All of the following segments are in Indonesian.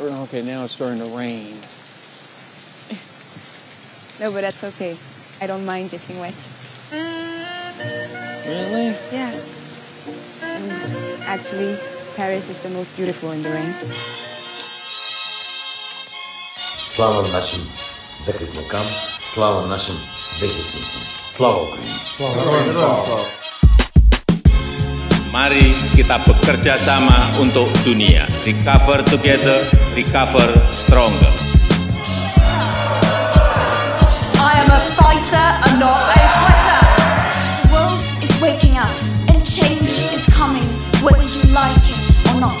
Okay, now it's starting to rain. No, but that's okay. I don't mind getting wet. Really? Yeah. And actually, Paris is the most beautiful in the rain. Слава нашим захисникам, слава нашим захисницям. Слава Україні! Mari kita bekerja sama untuk dunia. Recover together, recover stronger. I am a fighter and not a quitter. The world is waking up and change is coming, whether you like it or not.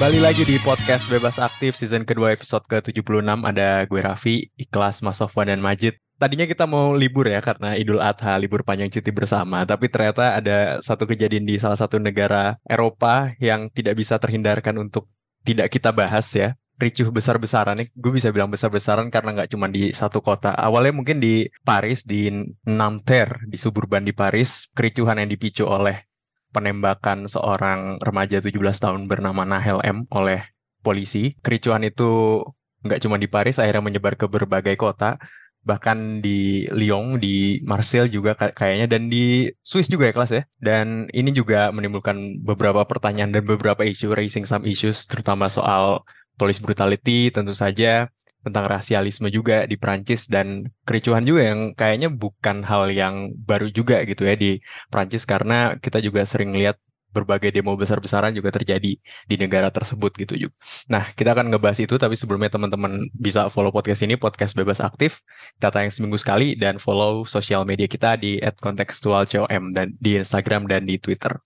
Kembali lagi di podcast Bebas Aktif season kedua episode ke-76 ada gue Raffi, Ikhlas, Mas Sofwan dan Majid. Tadinya kita mau libur ya karena Idul Adha, libur panjang cuti bersama, tapi ternyata ada satu kejadian di salah satu negara Eropa yang tidak bisa terhindarkan untuk tidak kita bahas ya. Ricuh besar-besaran nih, gue bisa bilang besar-besaran karena nggak cuma di satu kota. Awalnya mungkin di Paris, di Nanterre, di suburban di Paris, kericuhan yang dipicu oleh penembakan seorang remaja 17 tahun bernama Nahel M oleh polisi. Kericuhan itu nggak cuma di Paris, akhirnya menyebar ke berbagai kota, bahkan di Lyon, di Marseille juga kay- kayaknya, dan di Swiss juga ya kelas ya. Dan ini juga menimbulkan beberapa pertanyaan dan beberapa isu, raising some issues, terutama soal police brutality, tentu saja tentang rasialisme juga di Prancis dan kericuhan juga yang kayaknya bukan hal yang baru juga gitu ya di Prancis karena kita juga sering lihat berbagai demo besar-besaran juga terjadi di negara tersebut gitu juga. Nah, kita akan ngebahas itu tapi sebelumnya teman-teman bisa follow podcast ini podcast bebas aktif. Kita tayang seminggu sekali dan follow sosial media kita di @kontekstualcom dan di Instagram dan di Twitter.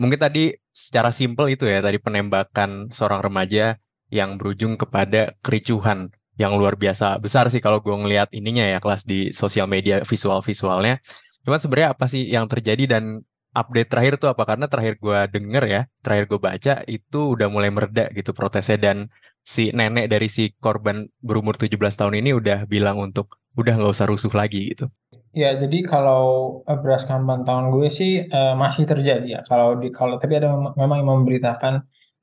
Mungkin tadi secara simpel itu ya tadi penembakan seorang remaja yang berujung kepada kericuhan yang luar biasa besar sih kalau gue ngelihat ininya ya kelas di sosial media visual-visualnya. Cuman sebenarnya apa sih yang terjadi dan update terakhir tuh apa? Karena terakhir gue denger ya, terakhir gue baca itu udah mulai mereda gitu protesnya dan si nenek dari si korban berumur 17 tahun ini udah bilang untuk udah nggak usah rusuh lagi gitu. Ya, jadi kalau eh, berdasarkan pantauan gue sih eh, masih terjadi ya. Kalau di kalau tapi ada mem- memang yang memberitakan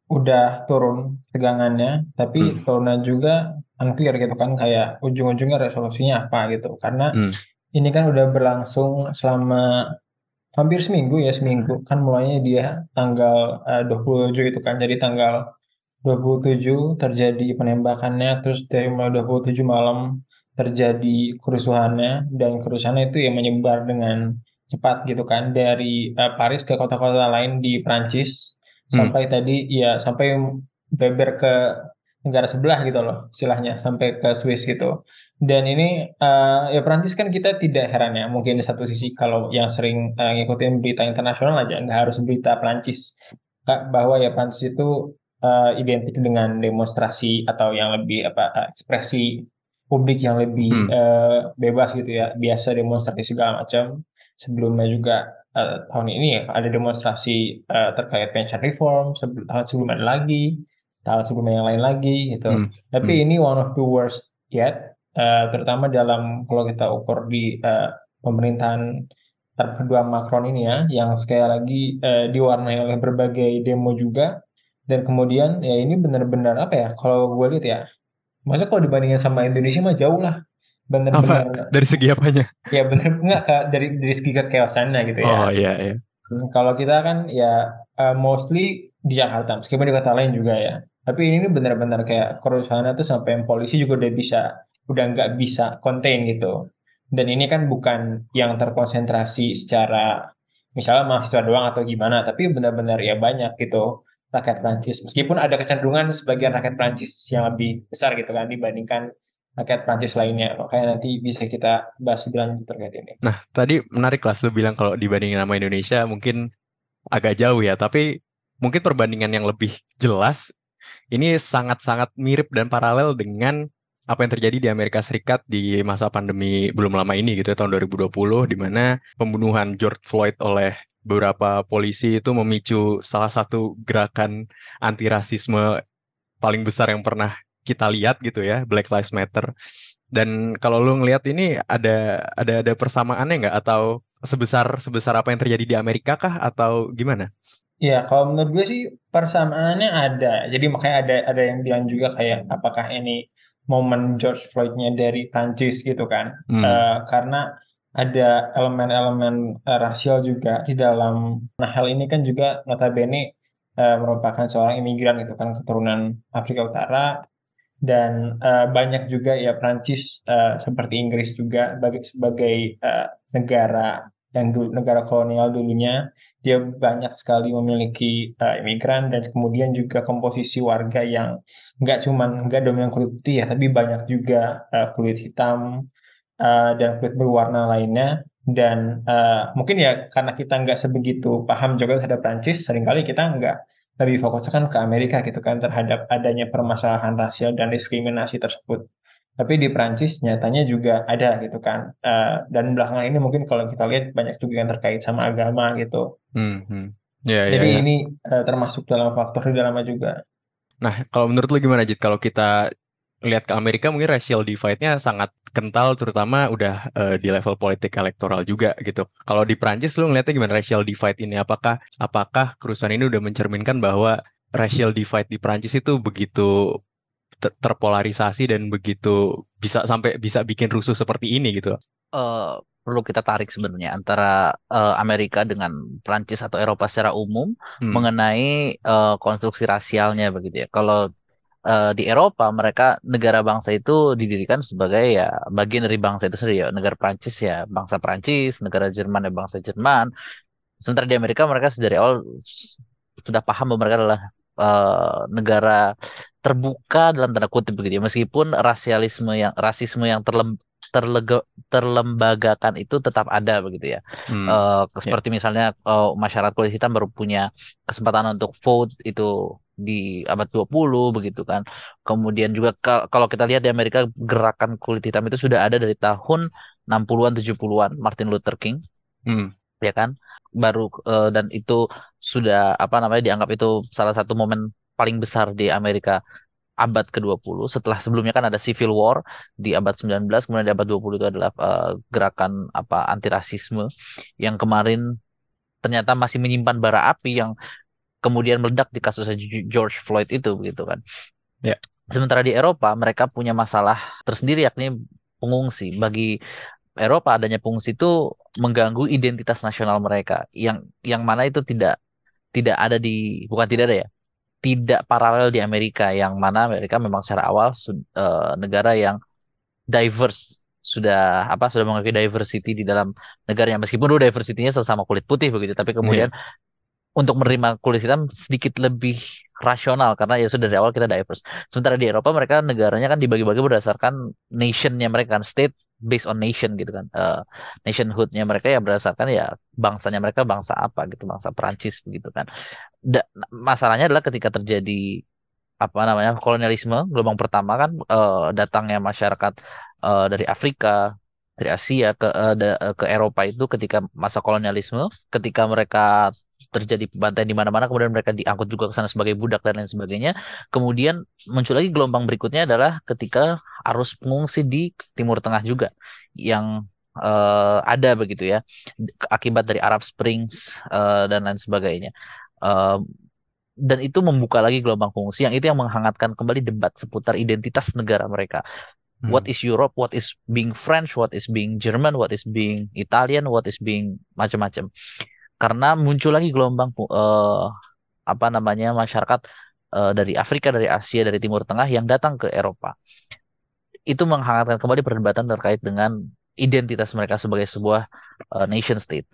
udah turun tegangannya, tapi Hmm. turunnya juga unclear gitu kan kayak ujung-ujungnya resolusinya apa gitu. Karena Hmm. ini kan udah berlangsung selama hampir seminggu ya, seminggu. Kan mulainya dia tanggal eh, 27 itu kan. Jadi tanggal 27 terjadi penembakannya, terus dari mulai 27 malam terjadi kerusuhannya dan kerusuhannya itu yang menyebar dengan cepat gitu kan dari eh, Paris ke kota-kota lain di Prancis Hmm. sampai tadi ya sampai beber ke negara sebelah gitu loh istilahnya sampai ke Swiss gitu. Dan ini eh, ya Prancis kan kita tidak heran ya mungkin di satu sisi kalau yang sering eh, ngikutin berita internasional aja nggak harus berita Prancis Kak, bahwa ya Prancis itu eh, identik dengan demonstrasi atau yang lebih apa ekspresi publik yang lebih Hmm. eh, bebas gitu ya biasa demonstrasi segala macam. Sebelumnya juga eh, tahun ini ya ada demonstrasi eh, terkait pension reform sebelum tahun sebelum ada lagi tahun sebelumnya yang lain lagi gitu Hmm. tapi Hmm. ini one of the worst yet eh, terutama dalam kalau kita ukur di eh, pemerintahan kedua Macron ini ya yang sekali lagi eh, diwarnai oleh berbagai demo juga dan kemudian ya ini benar-benar apa ya kalau gue lihat ya masa kalau dibandingin sama Indonesia mah jauh lah benar-benar Dari segi apanya? ya benar nggak Kak, dari dari segi kekeosannya gitu ya Oh iya iya. Kalau kita kan ya uh, mostly di Jakarta, meskipun di kota lain juga ya. Tapi ini benar-benar kayak kerusuhannya tuh sampai yang polisi juga udah bisa, udah nggak bisa contain gitu. Dan ini kan bukan yang terkonsentrasi secara misalnya mahasiswa doang atau gimana, tapi benar-benar ya banyak gitu rakyat Prancis. Meskipun ada kecenderungan sebagian rakyat Prancis yang lebih besar gitu kan dibandingkan rakyat Prancis lainnya. Makanya nanti bisa kita bahas lebih lanjut terkait ini. Nah, tadi menarik kelas lu bilang kalau dibandingin sama Indonesia mungkin agak jauh ya, tapi mungkin perbandingan yang lebih jelas ini sangat-sangat mirip dan paralel dengan apa yang terjadi di Amerika Serikat di masa pandemi belum lama ini gitu ya tahun 2020 di mana pembunuhan George Floyd oleh beberapa polisi itu memicu salah satu gerakan anti rasisme paling besar yang pernah kita lihat gitu ya Black Lives Matter. Dan kalau lu ngelihat ini ada ada ada persamaannya nggak? Atau sebesar sebesar apa yang terjadi di Amerika kah? Atau gimana? Ya, kalau menurut gue sih persamaannya ada. Jadi makanya ada ada yang bilang juga kayak apakah ini momen George Floyd-nya dari Prancis gitu kan? Hmm. Eh, karena ada elemen-elemen eh, rasial juga di dalam. Nah, hal ini kan juga notabene eh, merupakan seorang imigran gitu kan keturunan Afrika Utara dan eh, banyak juga ya Prancis eh, seperti Inggris juga sebagai sebagai eh, negara yang dulu negara kolonial dulunya dia banyak sekali memiliki uh, imigran dan kemudian juga komposisi warga yang nggak cuman nggak dominan kulit putih ya tapi banyak juga uh, kulit hitam uh, dan kulit berwarna lainnya. Dan uh, mungkin ya karena kita nggak sebegitu paham juga terhadap Prancis sering kali kita nggak lebih fokuskan ke Amerika gitu kan terhadap adanya permasalahan rasial dan diskriminasi tersebut tapi di Prancis nyatanya juga ada gitu kan uh, dan belakangan ini mungkin kalau kita lihat banyak juga yang terkait sama agama gitu Hmm, hmm. Ya, ya, jadi ya. ini uh, termasuk dalam faktor di dalamnya juga Nah, kalau menurut lu gimana, Jit? Kalau kita lihat ke Amerika, mungkin racial divide-nya sangat kental, terutama udah eh, di level politik elektoral juga gitu. Kalau di Prancis, lu ngeliatnya gimana racial divide ini? Apakah apakah kerusuhan ini udah mencerminkan bahwa racial divide di Prancis itu begitu ter- terpolarisasi dan begitu bisa sampai bisa bikin rusuh seperti ini gitu? eh, perlu kita tarik sebenarnya antara eh, Amerika dengan Prancis atau Eropa secara umum Hmm. mengenai eh, konstruksi rasialnya begitu ya. Kalau eh, di Eropa mereka negara bangsa itu didirikan sebagai ya bagian dari bangsa itu sendiri ya. Negara Prancis ya bangsa Prancis, negara Jerman ya bangsa Jerman. Sementara di Amerika mereka dari awal sudah paham bahwa mereka adalah eh, negara terbuka dalam tanda kutip begitu ya. Meskipun rasialisme yang rasisme yang terlem, terlega, terlembagakan itu tetap ada begitu ya. Hmm. Eh, seperti misalnya eh, masyarakat kulit hitam baru punya kesempatan untuk vote itu di abad 20 begitu kan. Kemudian juga ka- kalau kita lihat di Amerika gerakan kulit hitam itu sudah ada dari tahun 60-an 70-an Martin Luther King Hmm. ya kan baru eh, dan itu sudah apa namanya dianggap itu salah satu momen paling besar di Amerika abad ke-20 setelah sebelumnya kan ada Civil War di abad 19 kemudian di abad 20 itu adalah eh, gerakan apa anti rasisme yang kemarin ternyata masih menyimpan bara api yang kemudian meledak di kasus George Floyd itu begitu kan. Ya. Sementara di Eropa mereka punya masalah tersendiri yakni pengungsi. Bagi Eropa adanya pengungsi itu mengganggu identitas nasional mereka yang yang mana itu tidak tidak ada di bukan tidak ada ya tidak paralel di Amerika yang mana Amerika memang secara awal eh, negara yang diverse sudah apa sudah mengakui diversity di dalam negaranya meskipun dulu diversity-nya sesama kulit putih begitu tapi kemudian untuk menerima kulit hitam sedikit lebih rasional karena ya sudah dari awal kita diverse. Sementara di Eropa mereka negaranya kan dibagi-bagi berdasarkan nationnya mereka kan state based on nation gitu kan. Eh, nationhoodnya mereka ya berdasarkan ya bangsanya mereka bangsa apa gitu bangsa Perancis begitu kan. Da- masalahnya adalah ketika terjadi apa namanya kolonialisme gelombang pertama kan eh, datangnya masyarakat eh, dari Afrika dari Asia ke eh, ke Eropa itu ketika masa kolonialisme ketika mereka terjadi pembantaian di mana-mana kemudian mereka diangkut juga ke sana sebagai budak dan lain sebagainya kemudian muncul lagi gelombang berikutnya adalah ketika arus pengungsi di Timur Tengah juga yang eh, ada begitu ya akibat dari Arab Springs eh, dan lain sebagainya Eh, dan itu membuka lagi gelombang pengungsi yang itu yang menghangatkan kembali debat seputar identitas negara mereka. Hmm. What is Europe? What is being French? What is being German? What is being Italian? What is being macam-macam. Karena muncul lagi gelombang eh, apa namanya masyarakat eh, dari Afrika, dari Asia, dari Timur Tengah yang datang ke Eropa. Itu menghangatkan kembali perdebatan terkait dengan identitas mereka sebagai sebuah eh, nation state.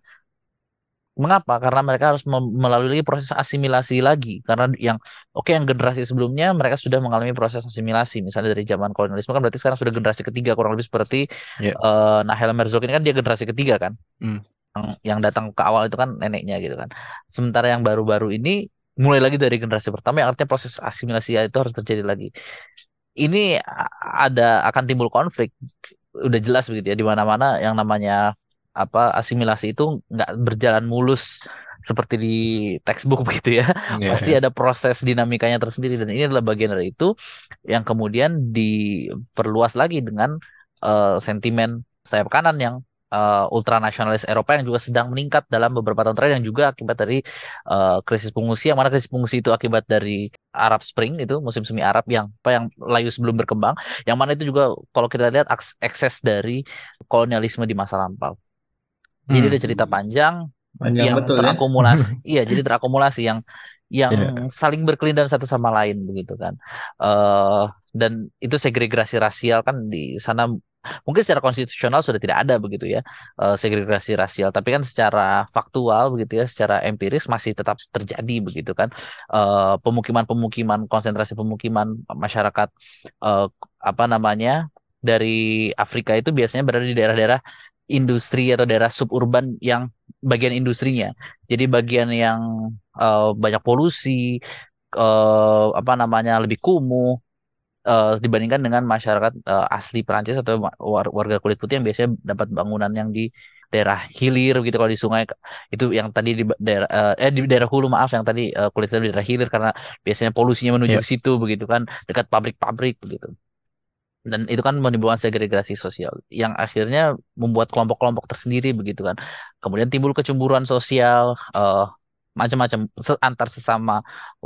Mengapa? Karena mereka harus melalui proses asimilasi lagi. Karena yang oke yang generasi sebelumnya mereka sudah mengalami proses asimilasi. Misalnya dari zaman kolonialisme kan berarti sekarang sudah generasi ketiga kurang lebih seperti Iya. eh, Nahel Merzouk ini kan dia generasi ketiga kan. Hmm. Yang, yang datang ke awal itu kan neneknya gitu kan. Sementara yang baru-baru ini mulai lagi dari generasi pertama yang artinya proses asimilasi itu harus terjadi lagi. Ini ada akan timbul konflik. Udah jelas begitu ya di mana-mana yang namanya apa asimilasi itu nggak berjalan mulus seperti di textbook begitu ya. Iya, Pasti ada proses dinamikanya tersendiri dan ini adalah bagian dari itu yang kemudian diperluas lagi dengan eh, sentimen sayap kanan yang uh, ultranasionalis Eropa yang juga sedang meningkat dalam beberapa tahun terakhir yang juga akibat dari uh, krisis pengungsi yang mana krisis pengungsi itu akibat dari Arab Spring itu musim semi Arab yang apa yang layu sebelum berkembang yang mana itu juga kalau kita lihat ekses dari kolonialisme di masa lampau. Jadi Hmm. ada cerita panjang Panjang yang betul ya. terakumulasi. iya, jadi terakumulasi yang yang Iya. saling berkelindahan satu sama lain begitu kan. eh dan itu segregasi rasial kan di sana mungkin secara konstitusional sudah tidak ada begitu ya eh, segregasi rasial, tapi kan secara faktual begitu ya, secara empiris masih tetap terjadi begitu kan. Eh, pemukiman-pemukiman, konsentrasi pemukiman masyarakat eh, apa namanya dari Afrika itu biasanya berada di daerah-daerah industri atau daerah suburban yang bagian industrinya. Jadi bagian yang banyak polusi, apa namanya lebih kumuh eh, dibandingkan dengan masyarakat eh, asli Perancis atau war- warga kulit putih yang biasanya dapat bangunan yang di daerah hilir gitu kalau di sungai itu yang tadi di daerah eh, eh, di daerah hulu maaf yang tadi eh, kulitnya di daerah hilir karena biasanya polusinya menuju Iya. ke situ begitu kan dekat pabrik-pabrik begitu dan itu kan menimbulkan segregasi sosial yang akhirnya membuat kelompok-kelompok tersendiri begitu kan kemudian timbul kecemburuan sosial eh, macam-macam antar sesama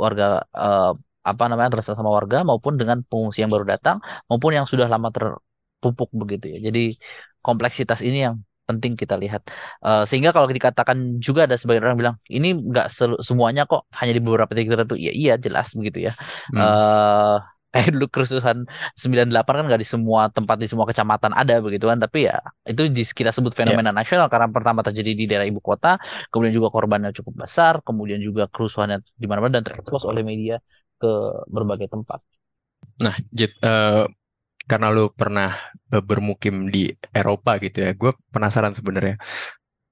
warga eh, apa namanya antar sesama warga maupun dengan pengungsi yang baru datang maupun yang sudah lama terpupuk begitu ya. Jadi kompleksitas ini yang penting kita lihat. Eh, sehingga kalau dikatakan juga ada sebagian orang bilang ini nggak semuanya kok hanya di beberapa titik tertentu. Ya iya jelas begitu ya. Hmm. eh kayak dulu kerusuhan 98 kan nggak di semua tempat di semua kecamatan ada begitu kan tapi ya itu di- kita sebut fenomena nasional karena pertama terjadi di daerah ibu kota kemudian juga korbannya cukup besar kemudian juga kerusuhannya di mana-mana dan terekspos oleh media ke berbagai tempat Nah, Jit, eh, karena lu pernah bermukim di Eropa gitu ya, gue penasaran sebenarnya.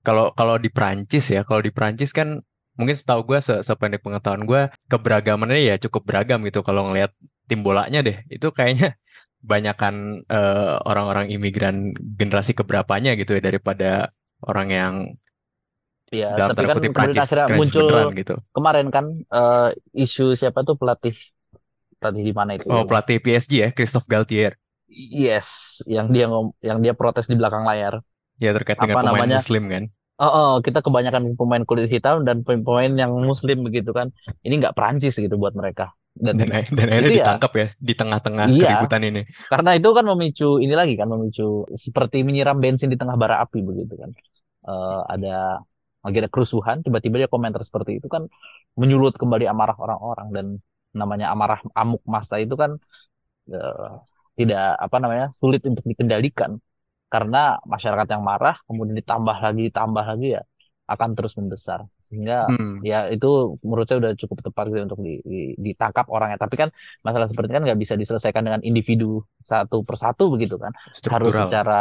Kalau kalau di Prancis ya, kalau di Prancis kan mungkin setahu gue se sependek pengetahuan gue keberagamannya ya cukup beragam gitu. Kalau ngelihat tim bolanya deh, itu kayaknya banyakan eh, orang-orang imigran generasi keberapanya gitu ya daripada orang yang ya dalam tapi kan kutip Prancis, akhirnya muncul beneran gitu. kemarin kan eh, isu siapa tuh pelatih pelatih di mana itu Oh, pelatih PSG ya, Christophe Galtier. yes yang dia ngom yang dia protes di belakang layar Ya terkait dengan Apa pemain namanya? muslim kan. Oh, oh, kita kebanyakan pemain kulit hitam dan pemain yang muslim begitu kan. Ini nggak Prancis gitu buat mereka. Dan, Dan, dan akhirnya Itu ya. ditangkap ya di tengah-tengah Iya. keributan ini. karena itu kan memicu ini lagi kan memicu seperti menyiram bensin di tengah bara api begitu kan. Eh, ada lagi ada kerusuhan, tiba-tiba dia komentar seperti itu kan menyulut kembali amarah orang-orang. Dan namanya amarah amuk massa itu kan eh, tidak apa namanya sulit untuk dikendalikan. Karena masyarakat yang marah kemudian ditambah lagi ditambah lagi ya akan terus membesar. Sehingga Hmm. ya itu menurut saya udah cukup tepat gitu untuk di- di- ditangkap orangnya. Tapi kan masalah seperti ini kan nggak bisa diselesaikan dengan individu satu persatu begitu kan. Harus struktural. secara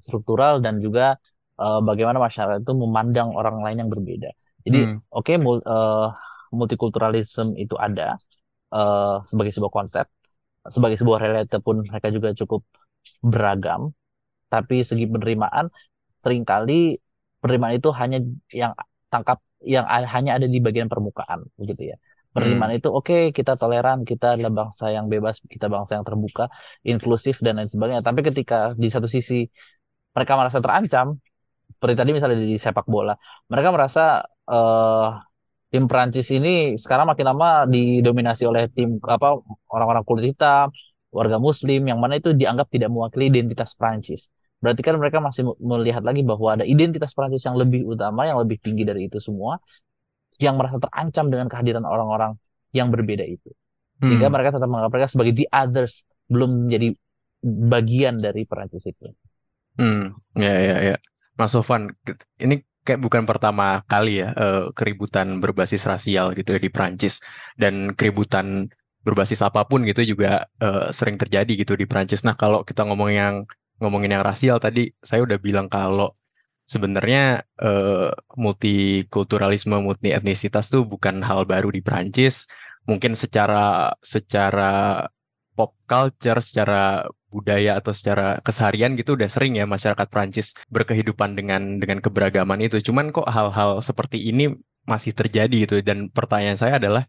struktural dan juga eh, bagaimana masyarakat itu memandang orang lain yang berbeda. Jadi Hmm. oke mul- eh, multikulturalisme itu ada eh, sebagai sebuah konsep sebagai sebuah realita pun mereka juga cukup beragam. Tapi segi penerimaan sering kali penerimaan itu hanya yang tangkap yang hanya ada di bagian permukaan begitu ya. Penerimaan itu oke kita toleran kita adalah bangsa yang bebas kita bangsa yang terbuka inklusif dan lain sebagainya. Tapi ketika di satu sisi mereka merasa terancam seperti tadi misalnya di sepak bola mereka merasa eh, tim Prancis ini sekarang makin lama didominasi oleh tim apa orang-orang kulit hitam warga Muslim yang mana itu dianggap tidak mewakili identitas Prancis Berarti kan mereka masih melihat lagi bahwa ada identitas Prancis yang lebih utama, yang lebih tinggi dari itu semua, yang merasa terancam dengan kehadiran orang-orang yang berbeda itu. Sehingga Hmm. mereka tetap menganggap mereka sebagai the others, belum menjadi bagian dari Prancis itu. Hmm, ya ya ya. Mas Sofwan, ke- ini kayak bukan pertama kali ya eh, keributan berbasis rasial gitu ya di Prancis dan keributan berbasis apa pun gitu juga eh, sering terjadi gitu di Prancis. Nah, kalau kita ngomong yang ngomongin yang rasial tadi, saya udah bilang kalau sebenarnya eh, multikulturalisme, multi etnisitas tuh bukan hal baru di Prancis. Mungkin secara secara pop culture, secara budaya atau secara keseharian gitu udah sering ya masyarakat Prancis berkehidupan dengan dengan keberagaman itu. Cuman kok hal-hal seperti ini masih terjadi gitu dan pertanyaan saya adalah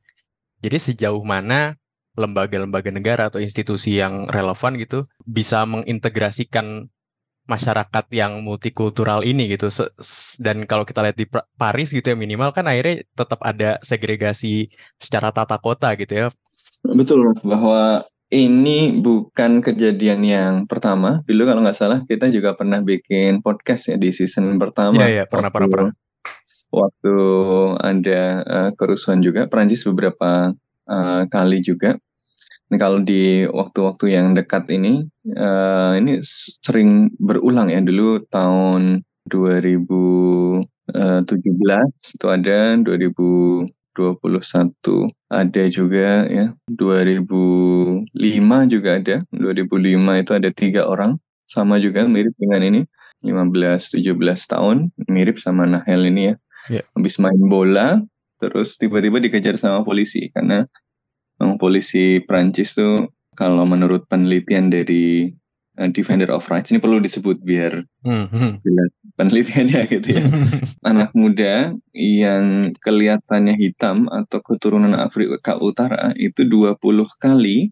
jadi sejauh mana lembaga-lembaga negara atau institusi yang relevan gitu bisa mengintegrasikan masyarakat yang multikultural ini gitu. Dan kalau kita lihat di Paris gitu ya minimal kan akhirnya tetap ada segregasi secara tata kota gitu ya. Betul, bahwa ini bukan kejadian yang pertama. Dulu kalau nggak salah kita juga pernah bikin podcast ya di season pertama. Iya iya pernah pernah pernah. Waktu ada eh, kerusuhan juga, Perancis beberapa eh, kali juga. Nah, kalau di waktu-waktu yang dekat ini, eh, ini sering berulang ya. Dulu tahun 2017 itu ada, 2021 ada juga ya, 2005 juga ada, 2005 itu ada tiga orang, sama juga mirip dengan ini, 15-17 tahun, mirip sama Nahel ini ya. Iya. Habis main bola, terus tiba-tiba dikejar sama polisi. Karena polisi Prancis tuh kalau menurut penelitian dari Defender of Rights ini perlu disebut biar Hmm, hmm. jelas penelitiannya gitu ya. Anak muda yang kelihatannya hitam atau keturunan Afrika Utara itu 20 kali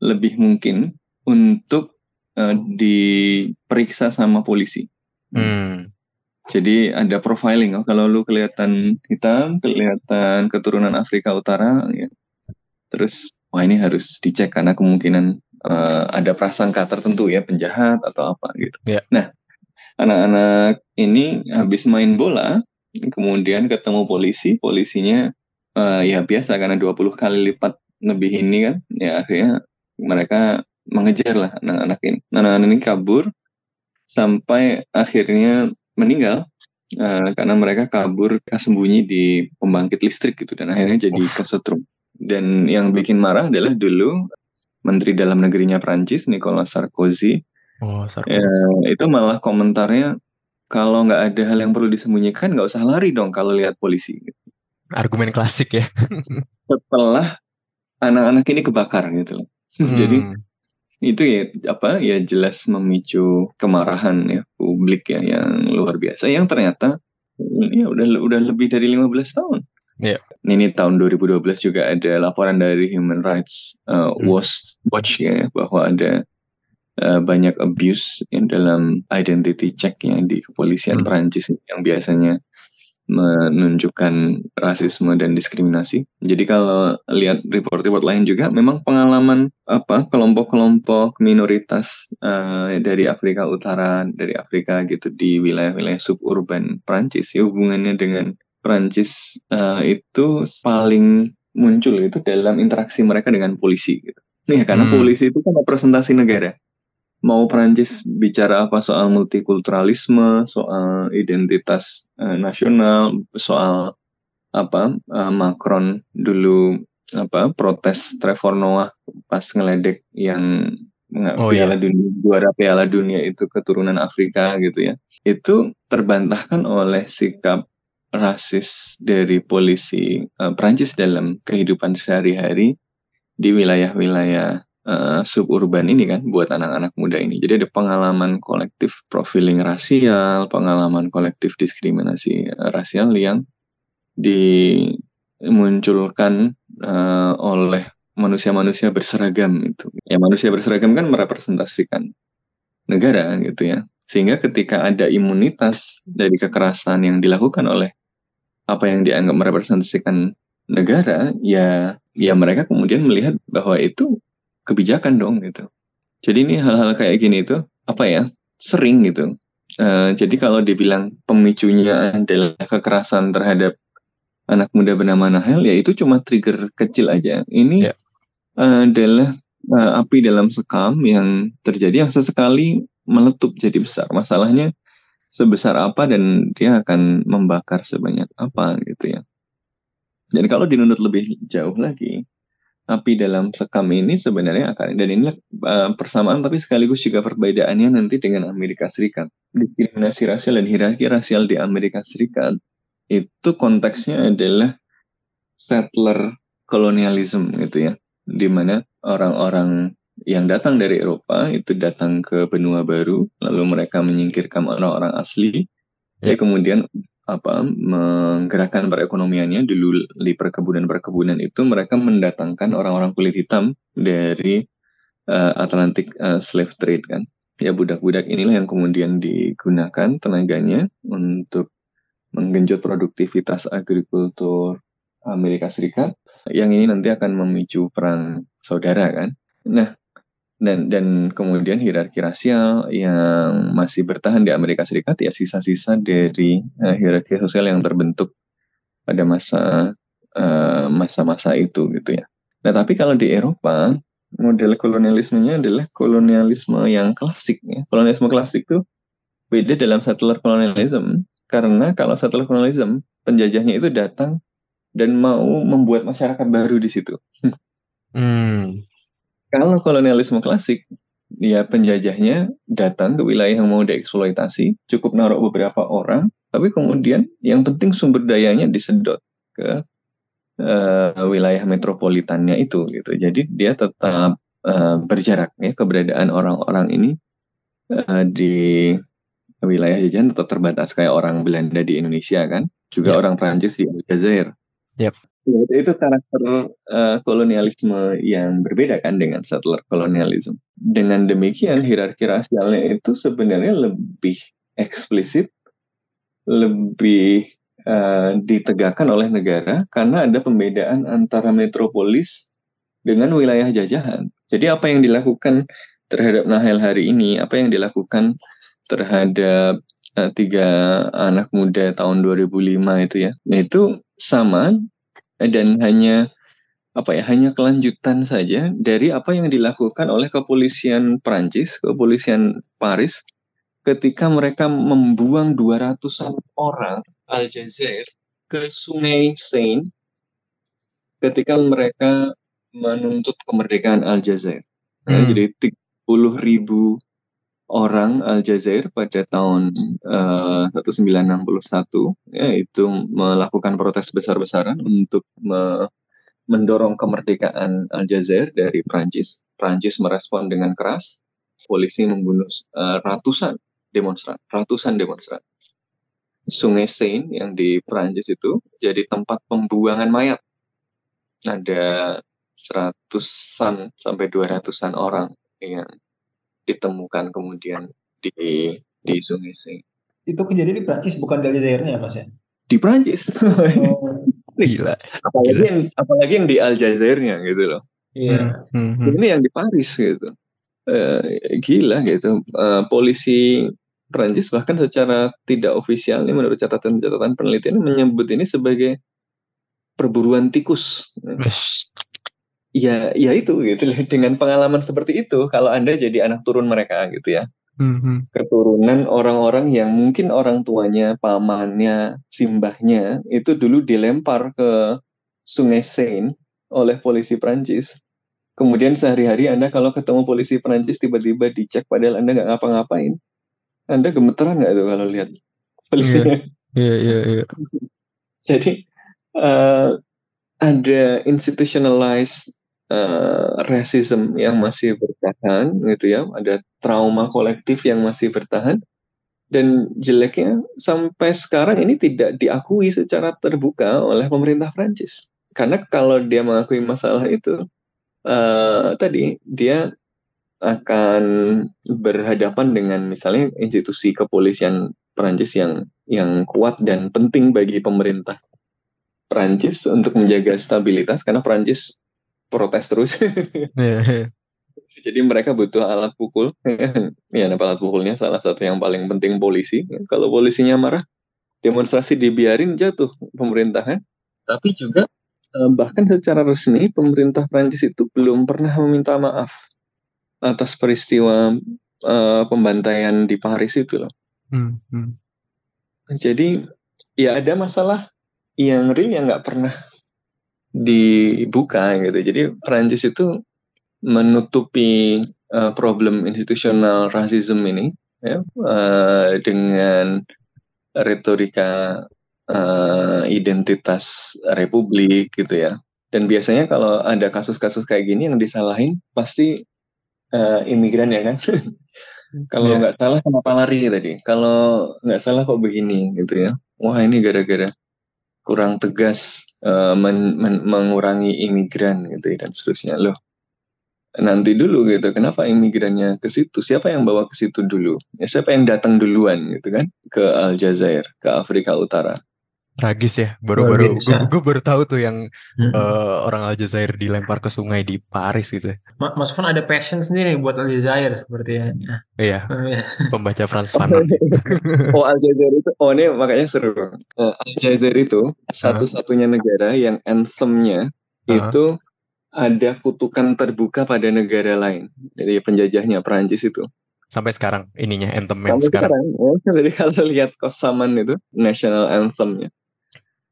lebih mungkin untuk uh, diperiksa sama polisi. Hmm. Jadi ada profiling. Oh, kalau lu kelihatan hitam, kelihatan keturunan Afrika Utara, ya. terus wah ini harus dicek karena kemungkinan eh, ada prasangka tertentu ya penjahat atau apa gitu. Ya. Nah, anak-anak ini habis main bola, kemudian ketemu polisi, polisinya eh, ya biasa karena 20 kali lipat lebih ini kan, ya akhirnya mereka mengejar lah anak-anak ini. Anak-anak ini kabur sampai akhirnya meninggal eh, karena mereka kabur sembunyi di pembangkit listrik gitu dan akhirnya jadi kesetrum. Dan yang bikin marah adalah dulu Menteri Dalam Negerinya Prancis Nicolas Sarkozy Oh, Sarkozy. ya, itu malah komentarnya kalau nggak ada hal yang perlu disembunyikan nggak usah lari dong kalau lihat polisi. Argumen klasik ya. Setelah anak-anak ini kebakar gitu loh. Jadi Hmm. itu ya apa ya jelas memicu kemarahan ya publik ya yang luar biasa yang ternyata ya udah udah lebih dari 15 tahun. Iya. Ini tahun 2012 juga ada laporan dari Human Rights uh, Hmm. Watch ya bahwa ada uh, banyak abuse yang dalam identity check ya di kepolisian Hmm. Prancis yang biasanya menunjukkan rasisme dan diskriminasi. Jadi kalau lihat report-report lain juga, memang pengalaman apa kelompok-kelompok minoritas eh, dari Afrika Utara, dari Afrika gitu di wilayah-wilayah suburban Prancis, ya hubungannya dengan Prancis eh, itu paling muncul itu dalam interaksi mereka dengan polisi. Gitu. Nih karena Hmm. polisi itu kan representasi negara mau Prancis bicara apa soal multikulturalisme, soal identitas eh, nasional, soal apa eh, Macron dulu apa protes Trevor Noah pas ngeledek yang Oh, Piala iya. Dunia juara Piala Dunia itu keturunan Afrika gitu ya. Itu terbantahkan oleh sikap rasis dari polisi eh, Prancis dalam kehidupan sehari-hari di wilayah-wilayah eh, suburban ini kan buat anak-anak muda ini. Jadi ada pengalaman kolektif profiling rasial, pengalaman kolektif diskriminasi eh, rasial yang dimunculkan eh, oleh manusia-manusia berseragam itu. Ya manusia berseragam kan merepresentasikan negara gitu ya. Sehingga ketika ada imunitas dari kekerasan yang dilakukan oleh apa yang dianggap merepresentasikan negara, ya ya mereka kemudian melihat bahwa itu kebijakan dong gitu. Jadi ini hal-hal kayak gini itu apa ya sering gitu. Eh, jadi kalau dibilang pemicunya adalah kekerasan terhadap anak muda bernama Nahel, ya itu cuma trigger kecil aja. Ini Ya. eh, adalah eh, api dalam sekam yang terjadi yang sesekali meletup jadi besar. Masalahnya sebesar apa dan dia akan membakar sebanyak apa gitu ya. Dan kalau dinunut lebih jauh lagi, api dalam sekam ini sebenarnya akan dan ini uh, persamaan tapi sekaligus juga perbedaannya nanti dengan Amerika Serikat. Diskriminasi rasial dan hierarki rasial di Amerika Serikat itu konteksnya adalah settler kolonialism gitu ya, di mana orang-orang yang datang dari Eropa itu datang ke benua baru, lalu mereka menyingkirkan orang-orang asli, ya. Kemudian apa menggerakkan perekonomiannya. Dulu di perkebunan-perkebunan itu mereka mendatangkan orang-orang kulit hitam dari uh, Atlantic uh, slave trade kan. Ya budak-budak inilah yang kemudian digunakan tenaganya untuk menggenjot produktivitas agrikultur Amerika Serikat. Yang ini nanti akan memicu perang saudara kan. Nah, dan dan kemudian hierarki rasial yang masih bertahan di Amerika Serikat ya sisa-sisa dari uh, hierarki sosial yang terbentuk pada masa uh, masa-masa itu gitu ya. Nah, tapi kalau di Eropa model kolonialismenya adalah kolonialisme yang klasik ya. Kolonialisme klasik itu beda dalam settler colonialism karena kalau settler colonialism penjajahnya itu datang dan mau membuat masyarakat baru di situ. Hmm. Kalau kolonialisme klasik, ya penjajahnya datang ke wilayah yang mau dieksploitasi, cukup naruh beberapa orang, tapi kemudian yang penting sumber dayanya disedot ke uh, wilayah metropolitannya itu gitu. Jadi dia tetap uh, berjarak ya keberadaan orang-orang ini uh, di wilayah jajahan tetap terbatas kayak orang Belanda di Indonesia kan, juga yep. orang Prancis di Aljazair. Yep. Ya, itu karakter uh, kolonialisme yang berbeda kan dengan settler kolonialisme. Dengan demikian hierarki rasialnya itu sebenarnya lebih eksplisit, lebih uh, ditegakkan oleh negara karena ada pembedaan antara metropolis dengan wilayah jajahan. Jadi apa yang dilakukan terhadap Nahel hari ini, apa yang dilakukan terhadap uh, tiga anak muda tahun 2005 itu ya, itu sama dan hanya apa ya hanya kelanjutan saja dari apa yang dilakukan oleh kepolisian Prancis, kepolisian Paris ketika mereka membuang 200-an orang Aljazair ke Sungai Seine ketika mereka menuntut kemerdekaan Aljazair. Nah, hmm. Jadi 30 ribu orang Aljazair pada tahun uh, 1961 ya itu melakukan protes besar-besaran untuk me mendorong kemerdekaan Aljazair dari Prancis. Prancis merespon dengan keras. Polisi membunuh uh, ratusan demonstran, ratusan demonstran. Sungai Seine yang di Prancis itu jadi tempat pembuangan mayat. Ada seratusan sampai dua ratusan orang yang ditemukan kemudian di di Sungai Seine. Itu kejadian di Prancis bukan di Aljazairnya ya Mas ya? Di Prancis. Oh. Gila. Apalagi Gila. yang apalagi yang di Aljazairnya gitu loh. Iya. Yeah. Hmm. Ini yang di Paris gitu. Uh, gila gitu. Uh, polisi Prancis bahkan secara tidak ofisial ini menurut catatan-catatan penelitian menyebut ini sebagai perburuan tikus ya ya itu gitu. Dengan pengalaman seperti itu kalau anda jadi anak turun mereka gitu ya. Mm-hmm. keturunan orang-orang yang mungkin orang tuanya pamannya simbahnya itu dulu dilempar ke sungai Seine oleh polisi Prancis kemudian sehari-hari anda kalau ketemu polisi Prancis tiba-tiba dicek padahal anda nggak ngapa-ngapain. Anda gemeteran nggak tuh kalau lihat? Polisinya iya. iya iya jadi uh, ada institutionalized uh, racism yang masih bertahan gitu ya. Ada trauma kolektif yang masih bertahan. Dan jeleknya sampai sekarang ini tidak diakui secara terbuka oleh pemerintah Prancis. Karena kalau dia mengakui masalah itu uh, tadi dia akan berhadapan dengan misalnya institusi kepolisian Prancis yang yang kuat dan penting bagi pemerintah Prancis untuk menjaga stabilitas. Karena Prancis protes terus. yeah, yeah. Jadi mereka butuh alat pukul. ya, alat pukulnya salah satu yang paling penting polisi. Kalau polisinya marah, demonstrasi dibiarin jatuh pemerintahan. Tapi juga eh, bahkan secara resmi pemerintah Prancis itu belum pernah meminta maaf atas peristiwa uh, pembantaian di Paris itu loh. Hmm, hmm. Jadi ya ada masalah yang real yang nggak pernah dibuka gitu. Jadi Prancis itu menutupi uh, problem institusional rasisme ini ya, uh, dengan retorika uh, identitas republik gitu ya. Dan biasanya kalau ada kasus-kasus kayak gini yang disalahin pasti uh, imigran ya kan. kalau iya. nggak yeah. salah kenapa lari tadi? Kalau nggak salah kok begini gitu ya. Wah ini gara-gara kurang tegas uh, men, men, mengurangi imigran gitu ya, dan seterusnya loh nanti dulu gitu. Kenapa imigrannya ke situ? Siapa yang bawa ke situ dulu? Ya, siapa yang datang duluan gitu kan ke Aljazair, ke Afrika Utara? Tragis ya, baru-baru gue gue baru tahu tuh yang Mm-mm. eh, orang Aljazair dilempar ke sungai di Paris gitu. ya. Ma- Mas Fon ada passion sendiri buat Aljazair sepertinya. Iya, Iya. pembaca Frans Fanon. oh Aljazair itu, oh ini makanya seru. Eh, Aljazair itu satu-satunya negara yang anthemnya Hah? itu ada kutukan terbuka pada negara lain. Jadi penjajahnya Perancis itu. Sampai sekarang ininya anthem yang Sampai sekarang. sekarang, ya, jadi kalau lihat Kosaman itu national anthemnya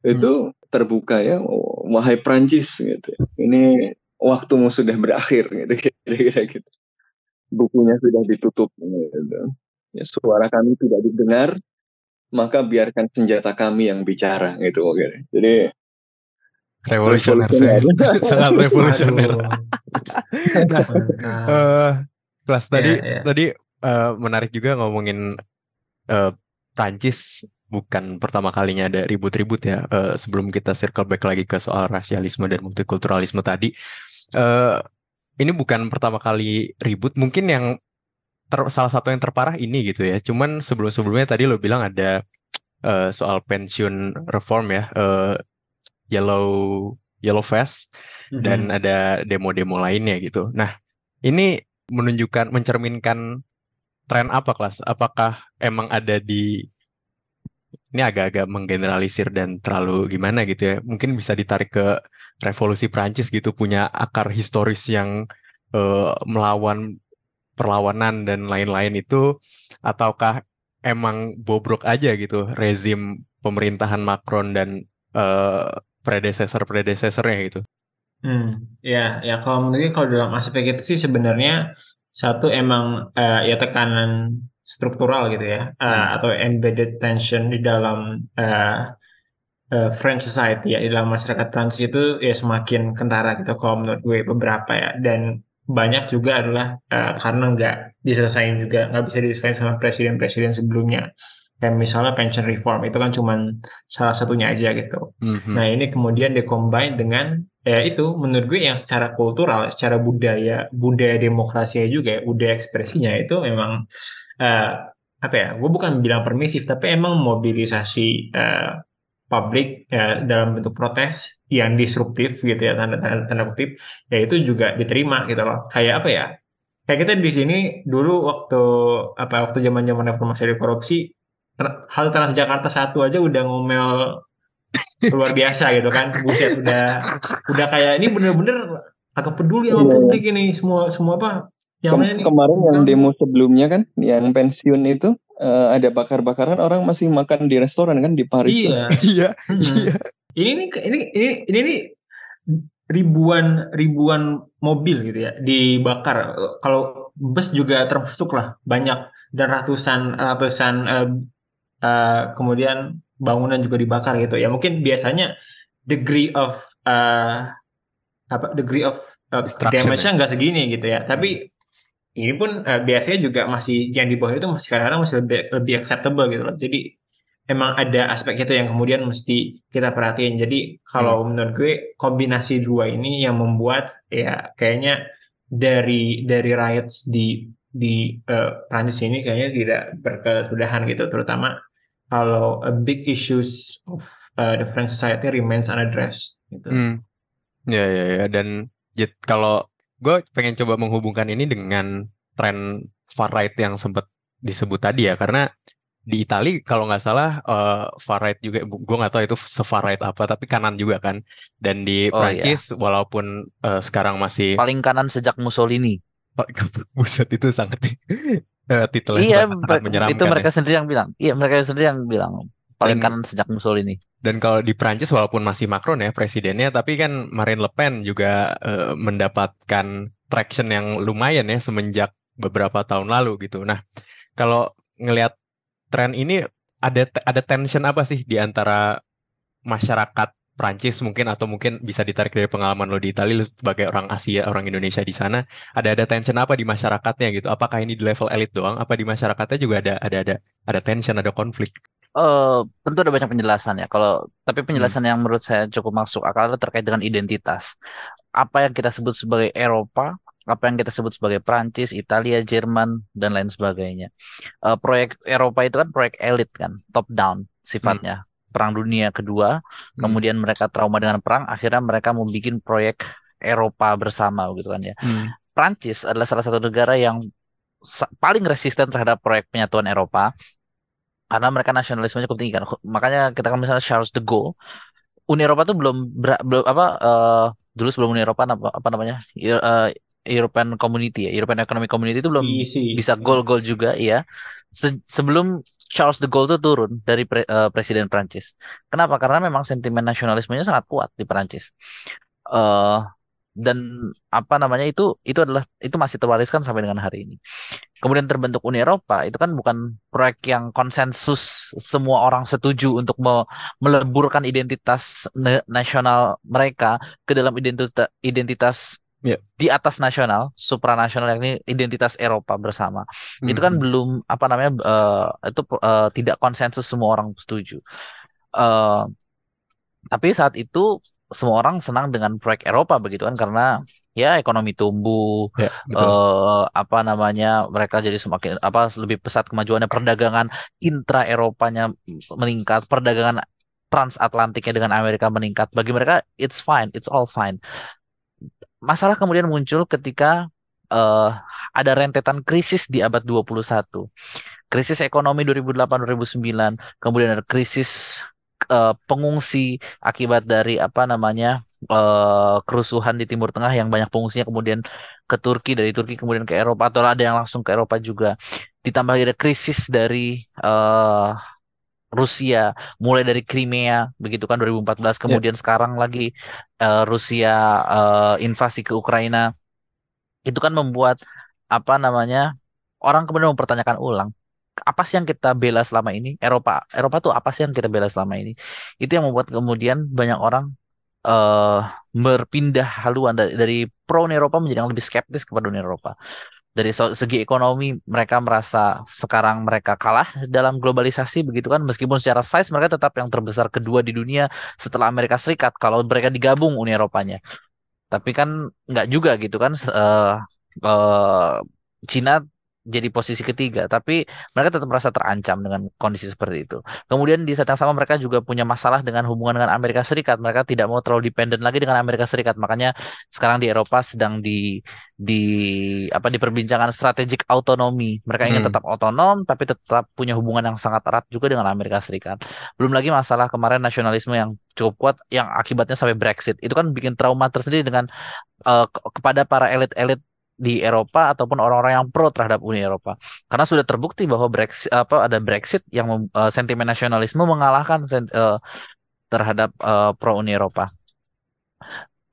itu terbuka ya, wahai Prancis gitu. Ini waktumu sudah berakhir gitu kira-kira gitu. Bukunya sudah ditutup gitu. Ya, suara kami tidak didengar, maka biarkan senjata kami yang bicara gitu oke. Jadi Revolusioner. Sangat revolusioner. Nah, eh kelas tadi Iya, iya. tadi eh, menarik juga ngomongin eh, Prancis bukan pertama kalinya ada ribut-ribut ya. Eh, sebelum kita circle back lagi ke soal rasialisme dan multikulturalisme tadi, eh, ini bukan pertama kali ribut. Mungkin yang ter- salah satu yang terparah ini gitu ya. Cuman sebelum-sebelumnya tadi lo bilang ada eh, soal pensiun reform ya, eh, yellow yellow vest dan ada demo-demo lainnya gitu. Nah, ini menunjukkan mencerminkan tren apa kelas? Apakah emang ada di ini agak-agak menggeneralisir dan terlalu gimana gitu ya? Mungkin bisa ditarik ke revolusi Prancis gitu punya akar historis yang eh, melawan perlawanan dan lain-lain itu ataukah emang bobrok aja gitu rezim pemerintahan Macron dan eh, predecessor-predecessornya gitu. Hmm, ya, ya kalau menurut kalau dalam aspek itu sih sebenarnya satu emang eh, ya tekanan struktural gitu ya, eh, Hmm. atau embedded tension di dalam eh, eh, French society ya, di dalam masyarakat Prancis itu ya semakin kentara gitu kalau menurut gue beberapa ya, dan banyak juga adalah eh, karena nggak diselesain juga, nggak bisa diselesain sama presiden-presiden sebelumnya. Kayak misalnya pension reform itu kan cuman salah satunya aja gitu. Mhm. Nah, ini kemudian dikombin dengan ya itu menurut gue yang secara kultural, secara budaya, budaya demokrasinya juga ya, budaya ekspresinya itu memang eh, apa ya? Gue bukan bilang permisif, tapi emang mobilisasi eh, publik ya, dalam bentuk protes yang disruptif gitu ya tanda tanda, tanda kutip, ya itu juga diterima gitu loh. Kayak apa ya? Kayak kita di sini dulu waktu apa waktu zaman-zaman reformasi anti korupsi hal Transjakarta satu aja udah ngomel luar biasa gitu kan buset udah udah kayak ini bener-bener agak peduli sama Iya. publik ini semua semua apa yang Kem- lain kemarin yang Kan- demo sebelumnya kan, yang pensiun itu eh, ada bakar-bakaran orang masih makan di restoran kan di Paris. iya. Iya, Hmm. iya. ini ini ini ini, ini ribuan ribuan mobil gitu ya dibakar. Kalau bus juga termasuk lah banyak. Dan ratusan ratusan eh, eh, kemudian bangunan juga dibakar gitu ya. Mungkin biasanya degree of eh, apa degree of Destruction damage-nya nggak segini gitu ya. Tapi ini pun eh, biasanya juga masih yang di bawah itu masih kadang-kadang masih lebih lebih acceptable gitu loh jadi emang ada aspek itu yang kemudian mesti kita perhatiin. Jadi kalau menurut gue kombinasi dua ini yang membuat ya kayaknya dari dari riots di di eh, Prancis ini kayaknya tidak berkesudahan gitu, terutama kalau a big issues of uh, the French society remains unaddressed gitu. Hmm. Ya, ya, ya. Dan Jit, kalau gue pengen coba menghubungkan ini dengan tren far right yang sempat disebut tadi ya, karena di Itali kalau nggak salah eh, far right juga, gue nggak tahu itu se-far right apa, tapi kanan juga kan. Dan di Oh, iya. Prancis, walaupun eh, sekarang masih Paling kanan sejak Mussolini. buset itu sangat eh, titelnya Iya, sangat, sangat menyeramkan itu ya. mereka sendiri yang bilang. Iya, mereka sendiri yang bilang paling Dan- kanan sejak Mussolini. Dan kalau di Prancis walaupun masih Macron ya presidennya, tapi kan Marine Le Pen juga eh, mendapatkan traction yang lumayan ya semenjak beberapa tahun lalu gitu. Nah, kalau ngelihat tren ini ada ada tension apa sih di antara masyarakat Prancis mungkin atau mungkin bisa ditarik dari pengalaman lo di Italia sebagai orang Asia, orang Indonesia di sana, ada ada tension apa di masyarakatnya gitu? Apakah ini di level elit doang? Apa di masyarakatnya juga ada ada ada ada tension, ada konflik? Eh, tentu ada banyak penjelasan ya. Kalau tapi penjelasan yang menurut saya cukup masuk akal adalah terkait dengan identitas. Apa yang kita sebut sebagai Eropa apa yang kita sebut sebagai Prancis, Italia, Jerman dan lain sebagainya. Eh, proyek Eropa itu kan proyek elit kan, top down sifatnya. Perang Dunia Kedua, kemudian mereka trauma dengan perang, akhirnya mereka membuat proyek Eropa bersama gitu kan ya. Hmm. Prancis adalah salah satu negara yang paling resisten terhadap proyek penyatuan Eropa karena mereka nasionalismenya cukup tinggi kan. Makanya kita kan misalnya Charles de Gaulle, Uni Eropa tuh belum ber- belum apa eh, dulu sebelum Uni Eropa apa, apa namanya eh, European Community ya, European Economic Community itu belum EEC. bisa gol-gol juga ya. Se- sebelum Charles de Gaulle tuh turun dari pre- eh, presiden Prancis. Kenapa? Karena memang sentimen nasionalismenya sangat kuat di Prancis. eh dan apa namanya itu itu adalah itu masih terwariskan sampai dengan hari ini. Kemudian terbentuk Uni Eropa itu kan bukan proyek yang konsensus semua orang setuju untuk me- meleburkan identitas nasional mereka ke dalam identitas identitas Ya. di atas nasional, supranasional yakni identitas Eropa bersama. Itu kan Mhm. belum apa namanya eh, itu eh, tidak konsensus semua orang setuju. Eh, tapi saat itu semua orang senang dengan proyek Eropa begitu kan? Karena ya ekonomi tumbuh Ya, betul. eh apa namanya mereka jadi semakin apa lebih pesat kemajuannya perdagangan intra Eropanya meningkat perdagangan transatlantiknya dengan Amerika meningkat. Bagi mereka it's fine it's all fine. Masalah kemudian muncul ketika eh, ada rentetan krisis di abad 21 krisis ekonomi 2008-2009 kemudian ada krisis eh, pengungsi akibat dari apa namanya eh, kerusuhan di Timur Tengah yang banyak pengungsinya kemudian ke Turki dari Turki kemudian ke Eropa atau ada yang langsung ke Eropa juga. Ditambah lagi ada krisis dari eh, Rusia mulai dari Crimea begitu kan 2014 kemudian sekarang lagi eh, Rusia eh, invasi ke Ukraina. Itu kan membuat apa namanya orang kemudian mempertanyakan ulang apa sih yang kita bela selama ini? Eropa Eropa tuh apa sih yang kita bela selama ini? Itu yang membuat kemudian banyak orang eh berpindah haluan dari, dari pro Uni Eropa menjadi yang lebih skeptis kepada Uni Eropa. Dari segi ekonomi mereka merasa sekarang mereka kalah dalam globalisasi begitu kan. Meskipun secara size mereka tetap yang terbesar kedua di dunia setelah Amerika Serikat kalau mereka digabung Uni Eropanya. Tapi kan nggak juga gitu kan Se- eh eh, Cina jadi posisi ketiga tapi mereka tetap merasa terancam dengan kondisi seperti itu. Kemudian di saat yang sama mereka juga punya masalah dengan hubungan dengan Amerika Serikat. Mereka tidak mau terlalu dependen lagi dengan Amerika Serikat. Makanya sekarang di Eropa sedang di di apa di perbincangan strategik autonomi. Mereka ingin Hmm. tetap otonom tapi tetap punya hubungan yang sangat erat juga dengan Amerika Serikat. Belum lagi masalah kemarin nasionalisme yang cukup kuat yang akibatnya sampai Brexit. Itu kan bikin trauma tersendiri dengan ke- kepada para elit-elit di Eropa ataupun orang-orang yang pro terhadap Uni Eropa. Karena sudah terbukti bahwa Brexit apa ada Brexit yang mem- eh, sentimen nasionalisme mengalahkan sen- eh, terhadap eh, pro Uni Eropa.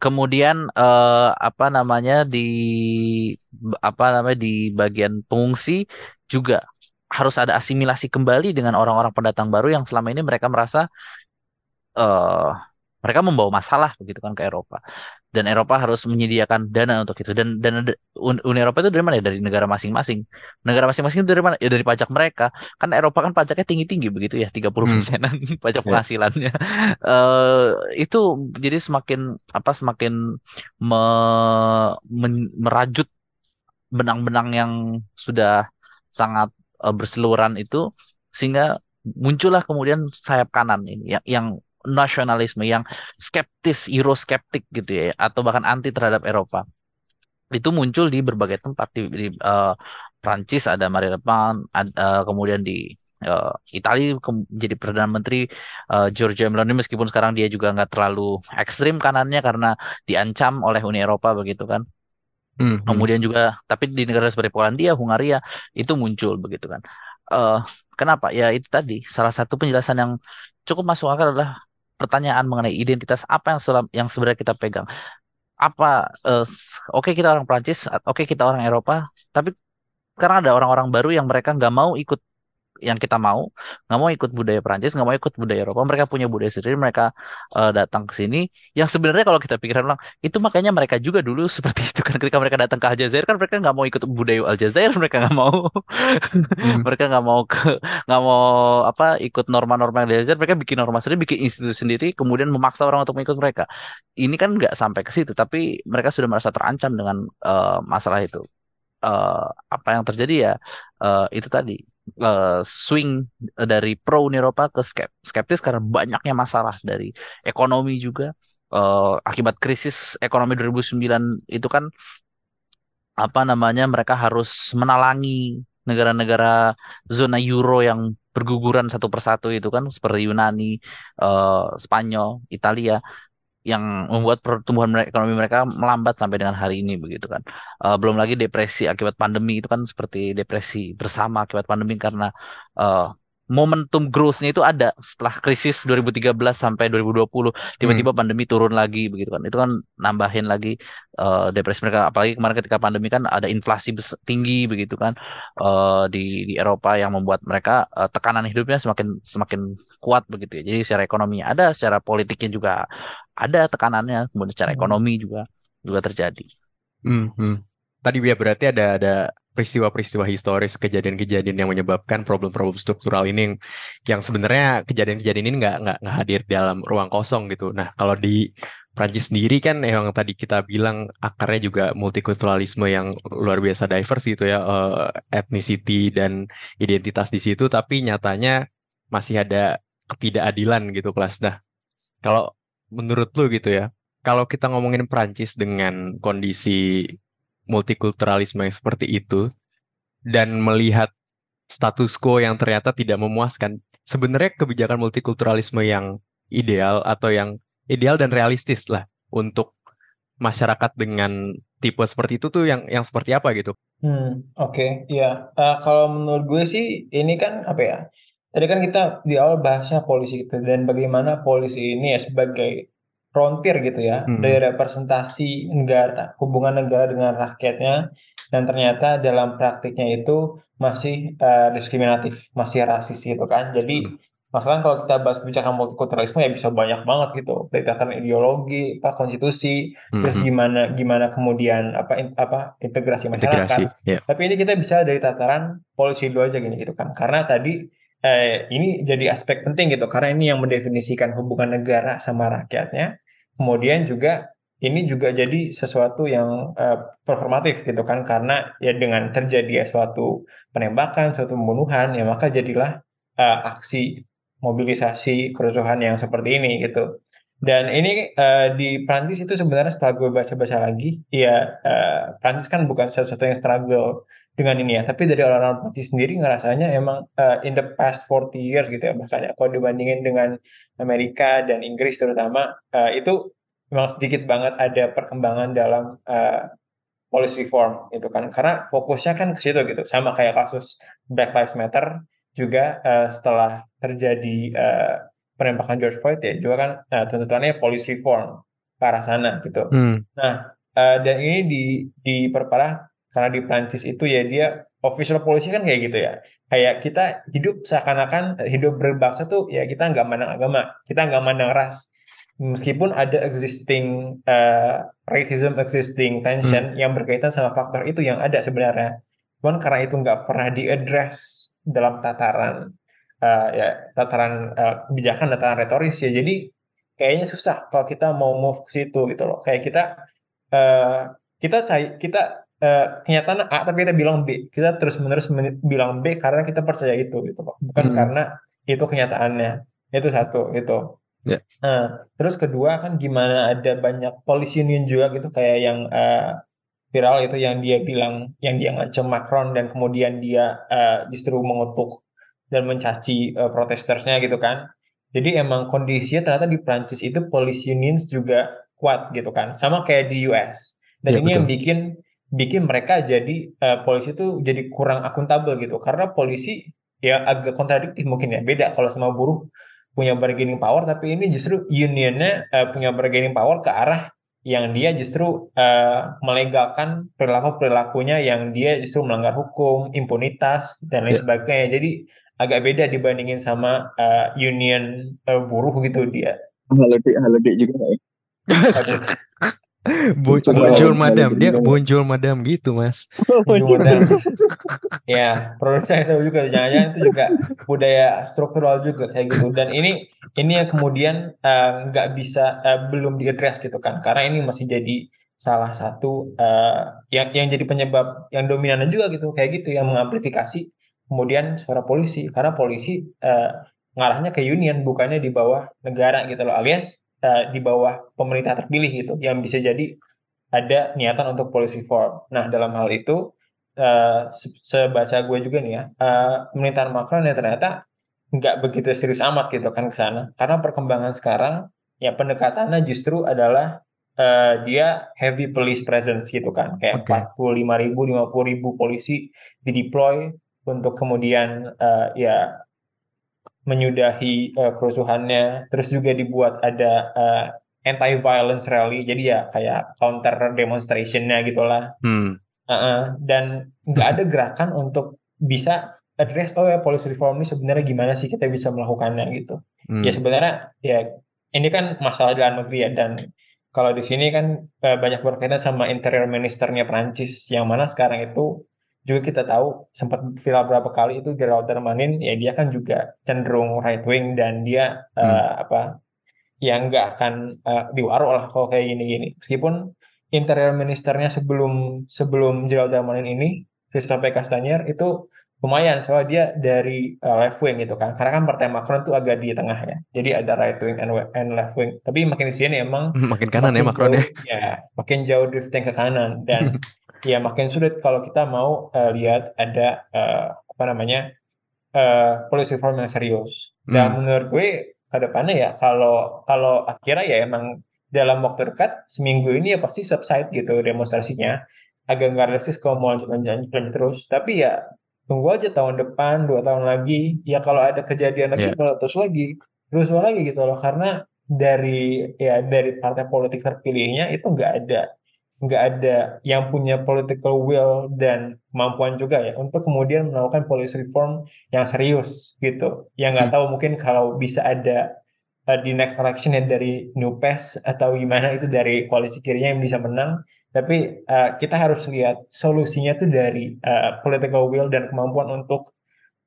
Kemudian eh, apa namanya di apa namanya di bagian pengungsi juga harus ada asimilasi kembali dengan orang-orang pendatang baru yang selama ini mereka merasa eh mereka membawa masalah begitu kan ke Eropa. Dan Eropa harus menyediakan dana untuk itu. Dan dana Un- Uni Eropa itu dari mana ya? Dari negara masing-masing. Negara masing-masing itu dari mana? Ya dari pajak mereka. Kan Eropa kan pajaknya tinggi-tinggi begitu ya 30 Hmm. persenan pajak Ya. penghasilannya. Eh itu jadi semakin apa semakin me- men- merajut benang-benang yang sudah sangat eh, berseluruhan itu sehingga muncullah kemudian sayap kanan ini yang, yang nasionalisme yang skeptis euroskeptik gitu ya atau bahkan anti terhadap Eropa itu muncul di berbagai tempat di, di eh, Prancis ada Marine Le Pen ad- eh, kemudian di eh, Italia jadi perdana menteri eh, Giorgia Meloni meskipun sekarang dia juga nggak terlalu ekstrim kanannya karena diancam oleh Uni Eropa begitu kan Hmm, hmm. Kemudian juga, tapi di negara seperti Polandia, Hungaria itu muncul begitu kan. Eh, kenapa? Ya itu tadi salah satu penjelasan yang cukup masuk akal adalah pertanyaan mengenai identitas apa yang selam, yang sebenarnya kita pegang. Apa? s- Oke kita orang Prancis, oke kita orang Eropa, tapi karena ada orang-orang baru yang mereka nggak mau ikut yang kita mau nggak mau ikut budaya Prancis nggak mau ikut budaya Eropa mereka punya budaya sendiri mereka uh, datang ke sini. Yang sebenarnya kalau kita pikirkan ulang itu makanya mereka juga dulu seperti itu kan ketika mereka datang ke Aljazair kan mereka nggak mau ikut budaya Aljazair mereka nggak mau. Hmm. mereka nggak mau ke nggak mau apa ikut norma-norma diajar mereka bikin norma sendiri bikin institusi sendiri kemudian memaksa orang untuk mengikut mereka. Ini kan nggak sampai ke situ tapi mereka sudah merasa terancam dengan uh, masalah itu uh, apa yang terjadi ya uh, itu tadi uh, swing dari pro Uni Eropa ke skeptis karena banyaknya masalah dari ekonomi juga. Uh, akibat krisis ekonomi 2009 itu kan apa namanya mereka harus menalangi negara-negara zona euro yang berguguran satu persatu itu kan seperti Yunani, uh, Spanyol, Italia yang membuat pertumbuhan mereka, ekonomi mereka melambat sampai dengan hari ini begitu kan. Uh, belum lagi depresi akibat pandemi itu kan seperti depresi bersama akibat pandemi karena uh, momentum growth-nya itu ada setelah krisis 2013 sampai 2020 tiba-tiba hmm. pandemi turun lagi begitu kan itu kan nambahin lagi uh, depresi mereka apalagi kemarin ketika pandemi kan ada inflasi tinggi begitu kan uh, di di Eropa yang membuat mereka uh, tekanan hidupnya semakin semakin kuat begitu ya jadi secara ekonomi ada secara politiknya juga ada tekanannya kemudian secara hmm. ekonomi juga juga terjadi. Hmm, hmm. Tadi ya berarti ada ada peristiwa-peristiwa historis, kejadian-kejadian yang menyebabkan problem-problem struktural ini yang sebenarnya kejadian-kejadian ini nggak nggak hadir dalam ruang kosong gitu. Nah kalau di Prancis sendiri kan yang tadi kita bilang akarnya juga multikulturalisme yang luar biasa diverse gitu ya, uh, ethnicity dan identitas di situ, tapi nyatanya masih ada ketidakadilan gitu kelas. Nah kalau menurut lu gitu ya, kalau kita ngomongin Prancis dengan kondisi multikulturalisme yang seperti itu dan melihat status quo yang ternyata tidak memuaskan. Sebenarnya kebijakan multikulturalisme yang ideal atau yang ideal dan realistis lah untuk masyarakat dengan tipe seperti itu tuh yang yang seperti apa gitu? Hmm, oke, okay. ya. Uh, kalau menurut gue sih ini kan apa ya? Tadi kan kita di awal bahasnya polisi gitu dan bagaimana polisi ini ya sebagai frontier gitu ya hmm. dari representasi negara hubungan negara dengan rakyatnya dan ternyata dalam praktiknya itu masih uh, diskriminatif masih rasis gitu kan jadi hmm. masalah kalau kita bahas kebijakan multikulturalisme ya bisa banyak banget gitu tataran ideologi apa konstitusi hmm. terus gimana gimana kemudian apa in, apa integrasi masyarakat integrasi, yeah. tapi ini kita bisa dari tataran polisi dulu aja gini gitu kan karena tadi eh, ini jadi aspek penting gitu karena ini yang mendefinisikan hubungan negara sama rakyatnya kemudian juga ini juga jadi sesuatu yang uh, performatif gitu kan karena ya dengan terjadi suatu penembakan, suatu pembunuhan ya maka jadilah uh, aksi mobilisasi kerusuhan yang seperti ini gitu. Dan ini uh, di Prancis itu sebenarnya setelah gue baca-baca lagi, ya uh, Prancis kan bukan sesuatu yang struggle dengan ini ya, tapi dari orang-orang Prancis sendiri ngerasanya emang uh, in the past 40 years gitu ya, bahkan ya kalau dibandingin dengan Amerika dan Inggris terutama, uh, itu memang sedikit banget ada perkembangan dalam uh, policy reform itu kan, karena fokusnya kan ke situ gitu, sama kayak kasus Black Lives Matter juga uh, setelah terjadi uh, penembakan George Floyd ya juga kan nah, tuntutannya police reform ke arah sana gitu. Hmm. Nah uh, dan ini di diperparah karena di Prancis itu ya dia official policy kan kayak gitu ya. Kayak kita hidup seakan-akan hidup berbangsa tuh ya kita nggak mandang agama, kita nggak mandang ras. Meskipun ada existing uh, racism, existing tension hmm. yang berkaitan sama faktor itu yang ada sebenarnya. Cuman karena itu nggak pernah diaddress dalam tataran uh, ya tataran uh, kebijakan tataran retoris ya jadi kayaknya susah kalau kita mau move ke situ gitu loh kayak kita uh, kita saya kita uh, kenyataan A tapi kita bilang B kita terus menerus bilang B karena kita percaya itu gitu loh bukan hmm. karena itu kenyataannya itu satu gitu yeah. nah, terus kedua kan gimana ada banyak polisi union juga gitu kayak yang uh, viral itu yang dia bilang yang dia ngancam Macron dan kemudian dia uh, justru mengutuk dan mencaci uh, protestersnya gitu kan. Jadi emang kondisinya ternyata di Prancis itu police unions juga kuat gitu kan, sama kayak di US. Dan ya, ini betul. yang bikin bikin mereka jadi uh, polisi itu jadi kurang akuntabel gitu, karena polisi ya agak kontradiktif mungkin ya, beda kalau sama buruh punya bargaining power, tapi ini justru unionnya uh, punya bargaining power ke arah yang dia justru uh, melegalkan perilaku perilakunya yang dia justru melanggar hukum, impunitas dan lain yeah. sebagainya. Jadi agak beda dibandingin sama uh, union uh, buruh gitu dia. Halo Dik, halo Dik juga ya? Bo- kalau madam dia bonjol madam gitu mas. Kemudian, ya produsen itu juga. Jangan-jangan itu juga budaya struktural juga kayak gitu. Dan ini ini yang kemudian eh, nggak bisa eh, belum diadres gitu kan. Karena ini masih jadi salah satu eh, yang yang jadi penyebab yang dominan juga gitu. Kayak gitu yang mengamplifikasi kemudian suara polisi. Karena polisi eh, ngarahnya ke union bukannya di bawah negara gitu loh alias eh, di bawah pemerintah terpilih gitu yang bisa jadi ada niatan untuk policy reform. Nah dalam hal itu se- sebaca gue juga nih ya eh, pemerintahan Macron yang ternyata nggak begitu serius amat gitu kan ke sana karena perkembangan sekarang ya pendekatannya justru adalah eh, dia heavy police presence gitu kan kayak Oke. 45 ribu 50 ribu polisi dideploy untuk kemudian eh, ya menyudahi eh, kerusuhannya. Terus juga dibuat ada eh, anti-violence rally. Jadi ya kayak counter demonstrationnya gitulah. Hmm. Heeh, dan nggak ada gerakan untuk bisa address oh ya policy reform ini sebenarnya gimana sih kita bisa melakukannya? gitu. Hmm. ya sebenarnya ya ini kan masalah dalam negeri ya. Dan kalau di sini kan eh, banyak berkaitan sama interior ministernya Prancis yang mana sekarang itu juga kita tahu sempat viral berapa kali itu Gerald Darmanin ya dia kan juga cenderung right wing dan dia eh, apa yang nggak akan eh, diwaro lah kalau kayak gini-gini. Meskipun interior ministernya sebelum sebelum Gerald Darmanin ini Christophe Castaner itu lumayan. Soalnya dia dari uh, left wing gitu kan. Karena kan partai Macron tuh agak di tengah ya. Jadi ada right wing and, and left wing. Tapi makin di sini emang makin kanan ya makin Macron ya. jauh, ya makin jauh drifting ke kanan. Dan ya makin sulit kalau kita mau uh, lihat ada uh, apa namanya uh, policy reform yang serius. Dan Hmm. menurut gue ke depannya ya kalau kalau akhirnya ya emang dalam waktu dekat seminggu ini ya pasti subside gitu demonstrasinya. Agak nggak realistis kalau mau lanjut lanjut lanjut terus. Tapi ya tunggu aja tahun depan dua tahun lagi. Ya kalau ada kejadian lagi kalau terus lagi terus lagi gitu loh. Karena dari ya dari partai politik terpilihnya itu nggak ada nggak ada yang punya political will dan kemampuan juga ya untuk kemudian melakukan policy reform yang serius gitu. Yang nggak Hmm. tahu mungkin kalau bisa ada uh, di next election ya dari New PES atau gimana itu dari koalisi kirinya yang bisa menang. Tapi uh, kita harus lihat solusinya tuh dari uh, political will dan kemampuan untuk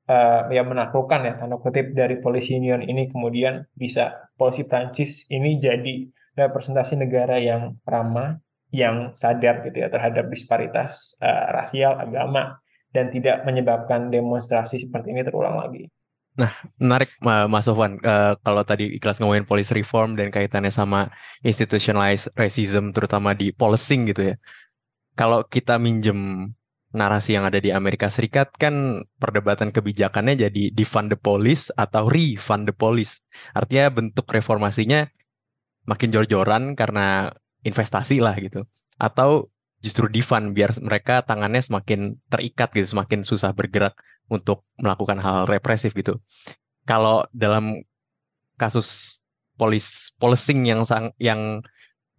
uh, ya menaklukkan ya tanda kutip dari polisi union ini kemudian bisa polisi Prancis ini jadi representasi negara yang ramah yang sadar gitu ya terhadap disparitas uh, rasial agama dan tidak menyebabkan demonstrasi seperti ini terulang lagi. menarik Ma- Mas Sofwan. Eh, kalau tadi ikhlas ngomongin police reform dan kaitannya sama institutionalized racism terutama di policing gitu ya. Kalau kita minjem narasi yang ada di Amerika Serikat kan perdebatan kebijakannya jadi defund the police atau refund the police. Artinya bentuk reformasinya makin jor-joran karena investasi lah gitu atau justru defund biar mereka tangannya semakin terikat gitu semakin susah bergerak untuk melakukan hal represif gitu kalau dalam kasus polis policing yang sang yang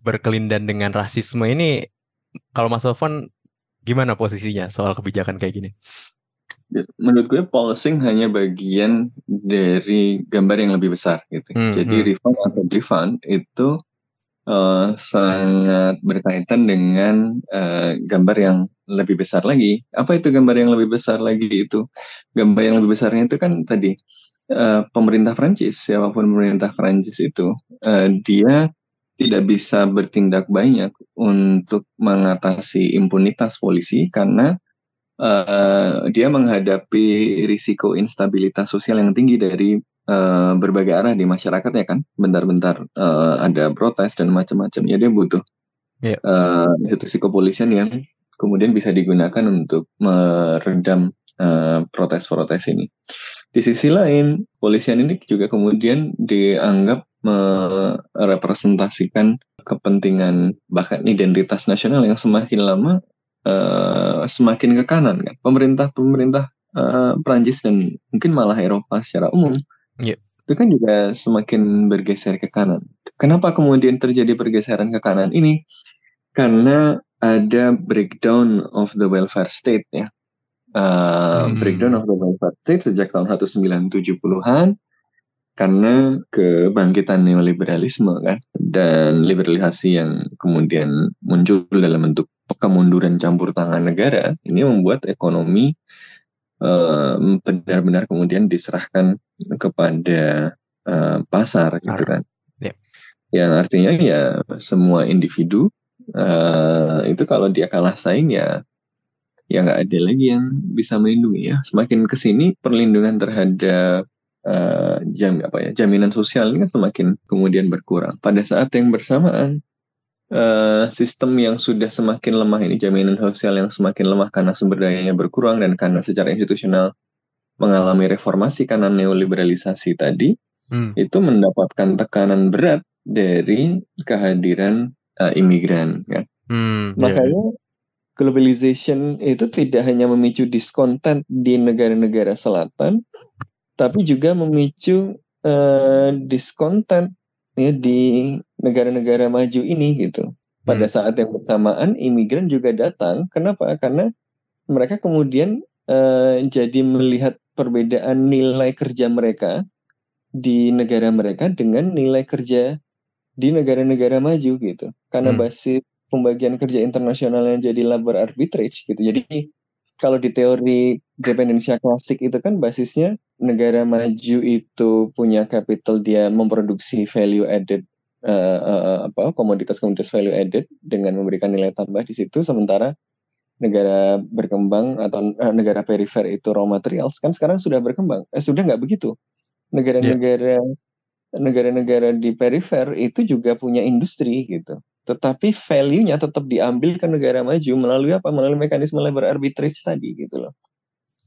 berkelindan dengan rasisme ini kalau Mas Sofwan gimana posisinya soal kebijakan kayak gini? Ya, Menurut gue policing hanya bagian dari gambar yang lebih besar gitu. Hmm, Jadi hmm. refund atau defund itu eh, sangat berkaitan dengan eh, gambar yang lebih besar lagi. Apa itu gambar yang lebih besar lagi itu? Gambar yang lebih besarnya itu kan tadi eh, pemerintah Prancis, siapa pun pemerintah Prancis itu, eh, dia tidak bisa bertindak banyak untuk mengatasi impunitas polisi karena eh, dia menghadapi risiko instabilitas sosial yang tinggi dari eh, berbagai arah di masyarakat ya kan. Bentar-bentar eh, ada protes dan macam-macam. Ya dia butuh Iya. eh, institusi kepolisian yang kemudian bisa digunakan untuk meredam eh, protes-protes ini. Di sisi lain, polisian ini juga kemudian dianggap merepresentasikan kepentingan bahkan identitas nasional yang semakin lama eh, semakin ke kanan kan. Pemerintah-pemerintah eh, Prancis dan mungkin malah Eropa secara umum Iya. itu kan juga semakin bergeser ke kanan. Kenapa kemudian terjadi pergeseran ke kanan ini? Karena ada breakdown of the welfare state ya. uh, Hmm. breakdown of the welfare state sejak tahun 1970-an karena kebangkitan neoliberalisme kan dan liberalisasi yang kemudian muncul dalam bentuk kemunduran campur tangan negara ini membuat ekonomi benar-benar kemudian diserahkan kepada eh, pasar gitu kan. Yep. yang artinya ya semua individu eh, itu kalau dia kalah saing ya ya nggak ada lagi yang bisa melindungi ya. Semakin ke sini perlindungan terhadap eh, jam apa ya jaminan sosial ini kan semakin kemudian berkurang. Pada saat yang bersamaan eh, sistem yang sudah semakin lemah ini jaminan sosial yang semakin lemah karena sumber dayanya berkurang dan karena secara institusional mengalami reformasi karena neoliberalisasi tadi Hmm. itu mendapatkan tekanan berat dari kehadiran eh, imigran kan Hmm, iya. Makanya globalization itu tidak hanya memicu discontent di negara-negara selatan, tapi juga memicu eh, discontent ya di negara-negara maju ini gitu. Pada Hmm. saat yang bersamaan imigran juga datang. Kenapa? Karena mereka kemudian eh, jadi melihat perbedaan nilai kerja mereka di negara mereka dengan nilai kerja di negara-negara maju gitu. Karena Hmm. basis pembagian kerja internasional yang jadi labor arbitrage gitu. Jadi kalau di teori dependensia klasik itu kan basisnya negara maju itu punya capital dia memproduksi value added eh, eh, apa komoditas-komoditas value added dengan memberikan nilai tambah di situ. Sementara negara berkembang atau eh, negara perifer itu raw materials kan sekarang sudah berkembang. Eh, sudah nggak begitu. Negara-negara negara-negara di perifer itu juga punya industri gitu. Tetapi value-nya tetap diambil ke negara maju melalui apa? Melalui mekanisme labor arbitrage tadi gitu loh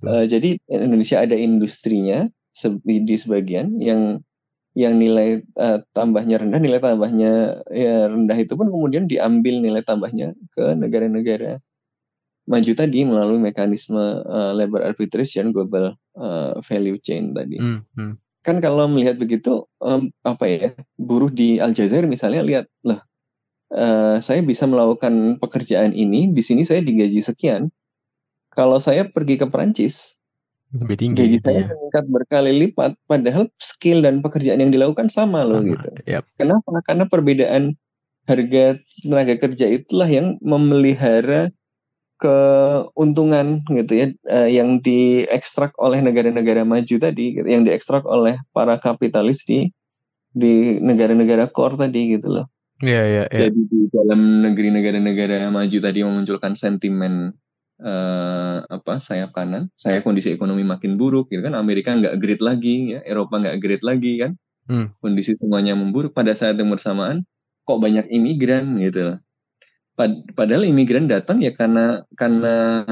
Eh, jadi Indonesia ada industrinya se- di sebagian yang yang nilai eh, tambahnya rendah nilai tambahnya ya rendah itu pun kemudian diambil nilai tambahnya ke negara-negara maju tadi melalui mekanisme eh, labor arbitrage dan global eh, value chain tadi Hmm, hmm. kan kalau melihat begitu em, apa ya buruh di Aljazair misalnya lihat lah eh, saya bisa melakukan pekerjaan ini di sini saya digaji sekian kalau saya pergi ke Perancis Lebih tinggi gaji gitu saya ya. meningkat berkali lipat padahal skill dan pekerjaan yang dilakukan sama loh Sama. gitu Yap. kenapa karena perbedaan harga tenaga kerja itulah yang memelihara keuntungan gitu ya eh, yang diekstrak oleh negara-negara maju tadi gitu, yang diekstrak oleh para kapitalis di di negara-negara core tadi gitu loh. Iya, iya, iya. Jadi di dalam negeri negara-negara maju tadi memunculkan sentimen eh, apa sayap kanan, saya kondisi ekonomi makin buruk gitu kan, Amerika nggak great lagi ya, Eropa nggak great lagi kan, Hmm. kondisi semuanya memburuk pada saat yang bersamaan kok banyak imigran gitu. Pad- Padahal imigran datang ya karena karena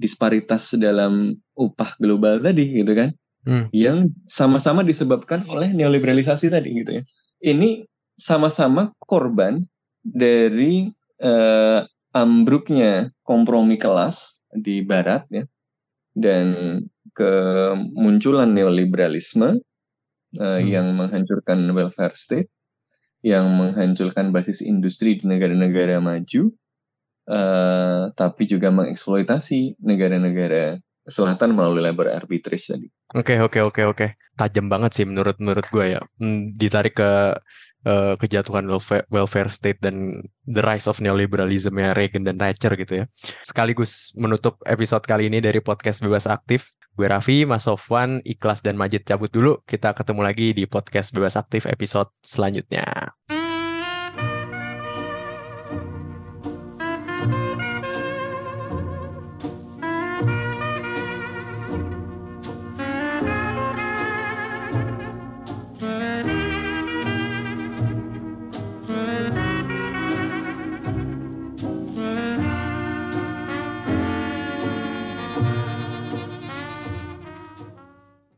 disparitas dalam upah global tadi gitu kan, Hmm. yang sama-sama disebabkan oleh neoliberalisasi tadi gitu ya. Ini sama-sama korban dari eh, ambruknya kompromi kelas di Barat ya, dan kemunculan neoliberalisme eh, Hmm. yang menghancurkan welfare state, yang menghancurkan basis industri di negara-negara maju, eh, tapi juga mengeksploitasi negara-negara selatan melalui labor arbitrage tadi. Oke, oke, oke, oke. Tajam banget sih menurut menurut gue ya. Hmm, ditarik ke eh, kejatuhan welfare, welfare state dan the rise of neoliberalism ya Reagan dan Thatcher gitu ya. Sekaligus menutup episode kali ini dari podcast Bebas Aktif. Gue Raffi, Mas Sofwan, Ikhlas dan Majid cabut dulu. Kita ketemu lagi di podcast Bebas Aktif episode selanjutnya.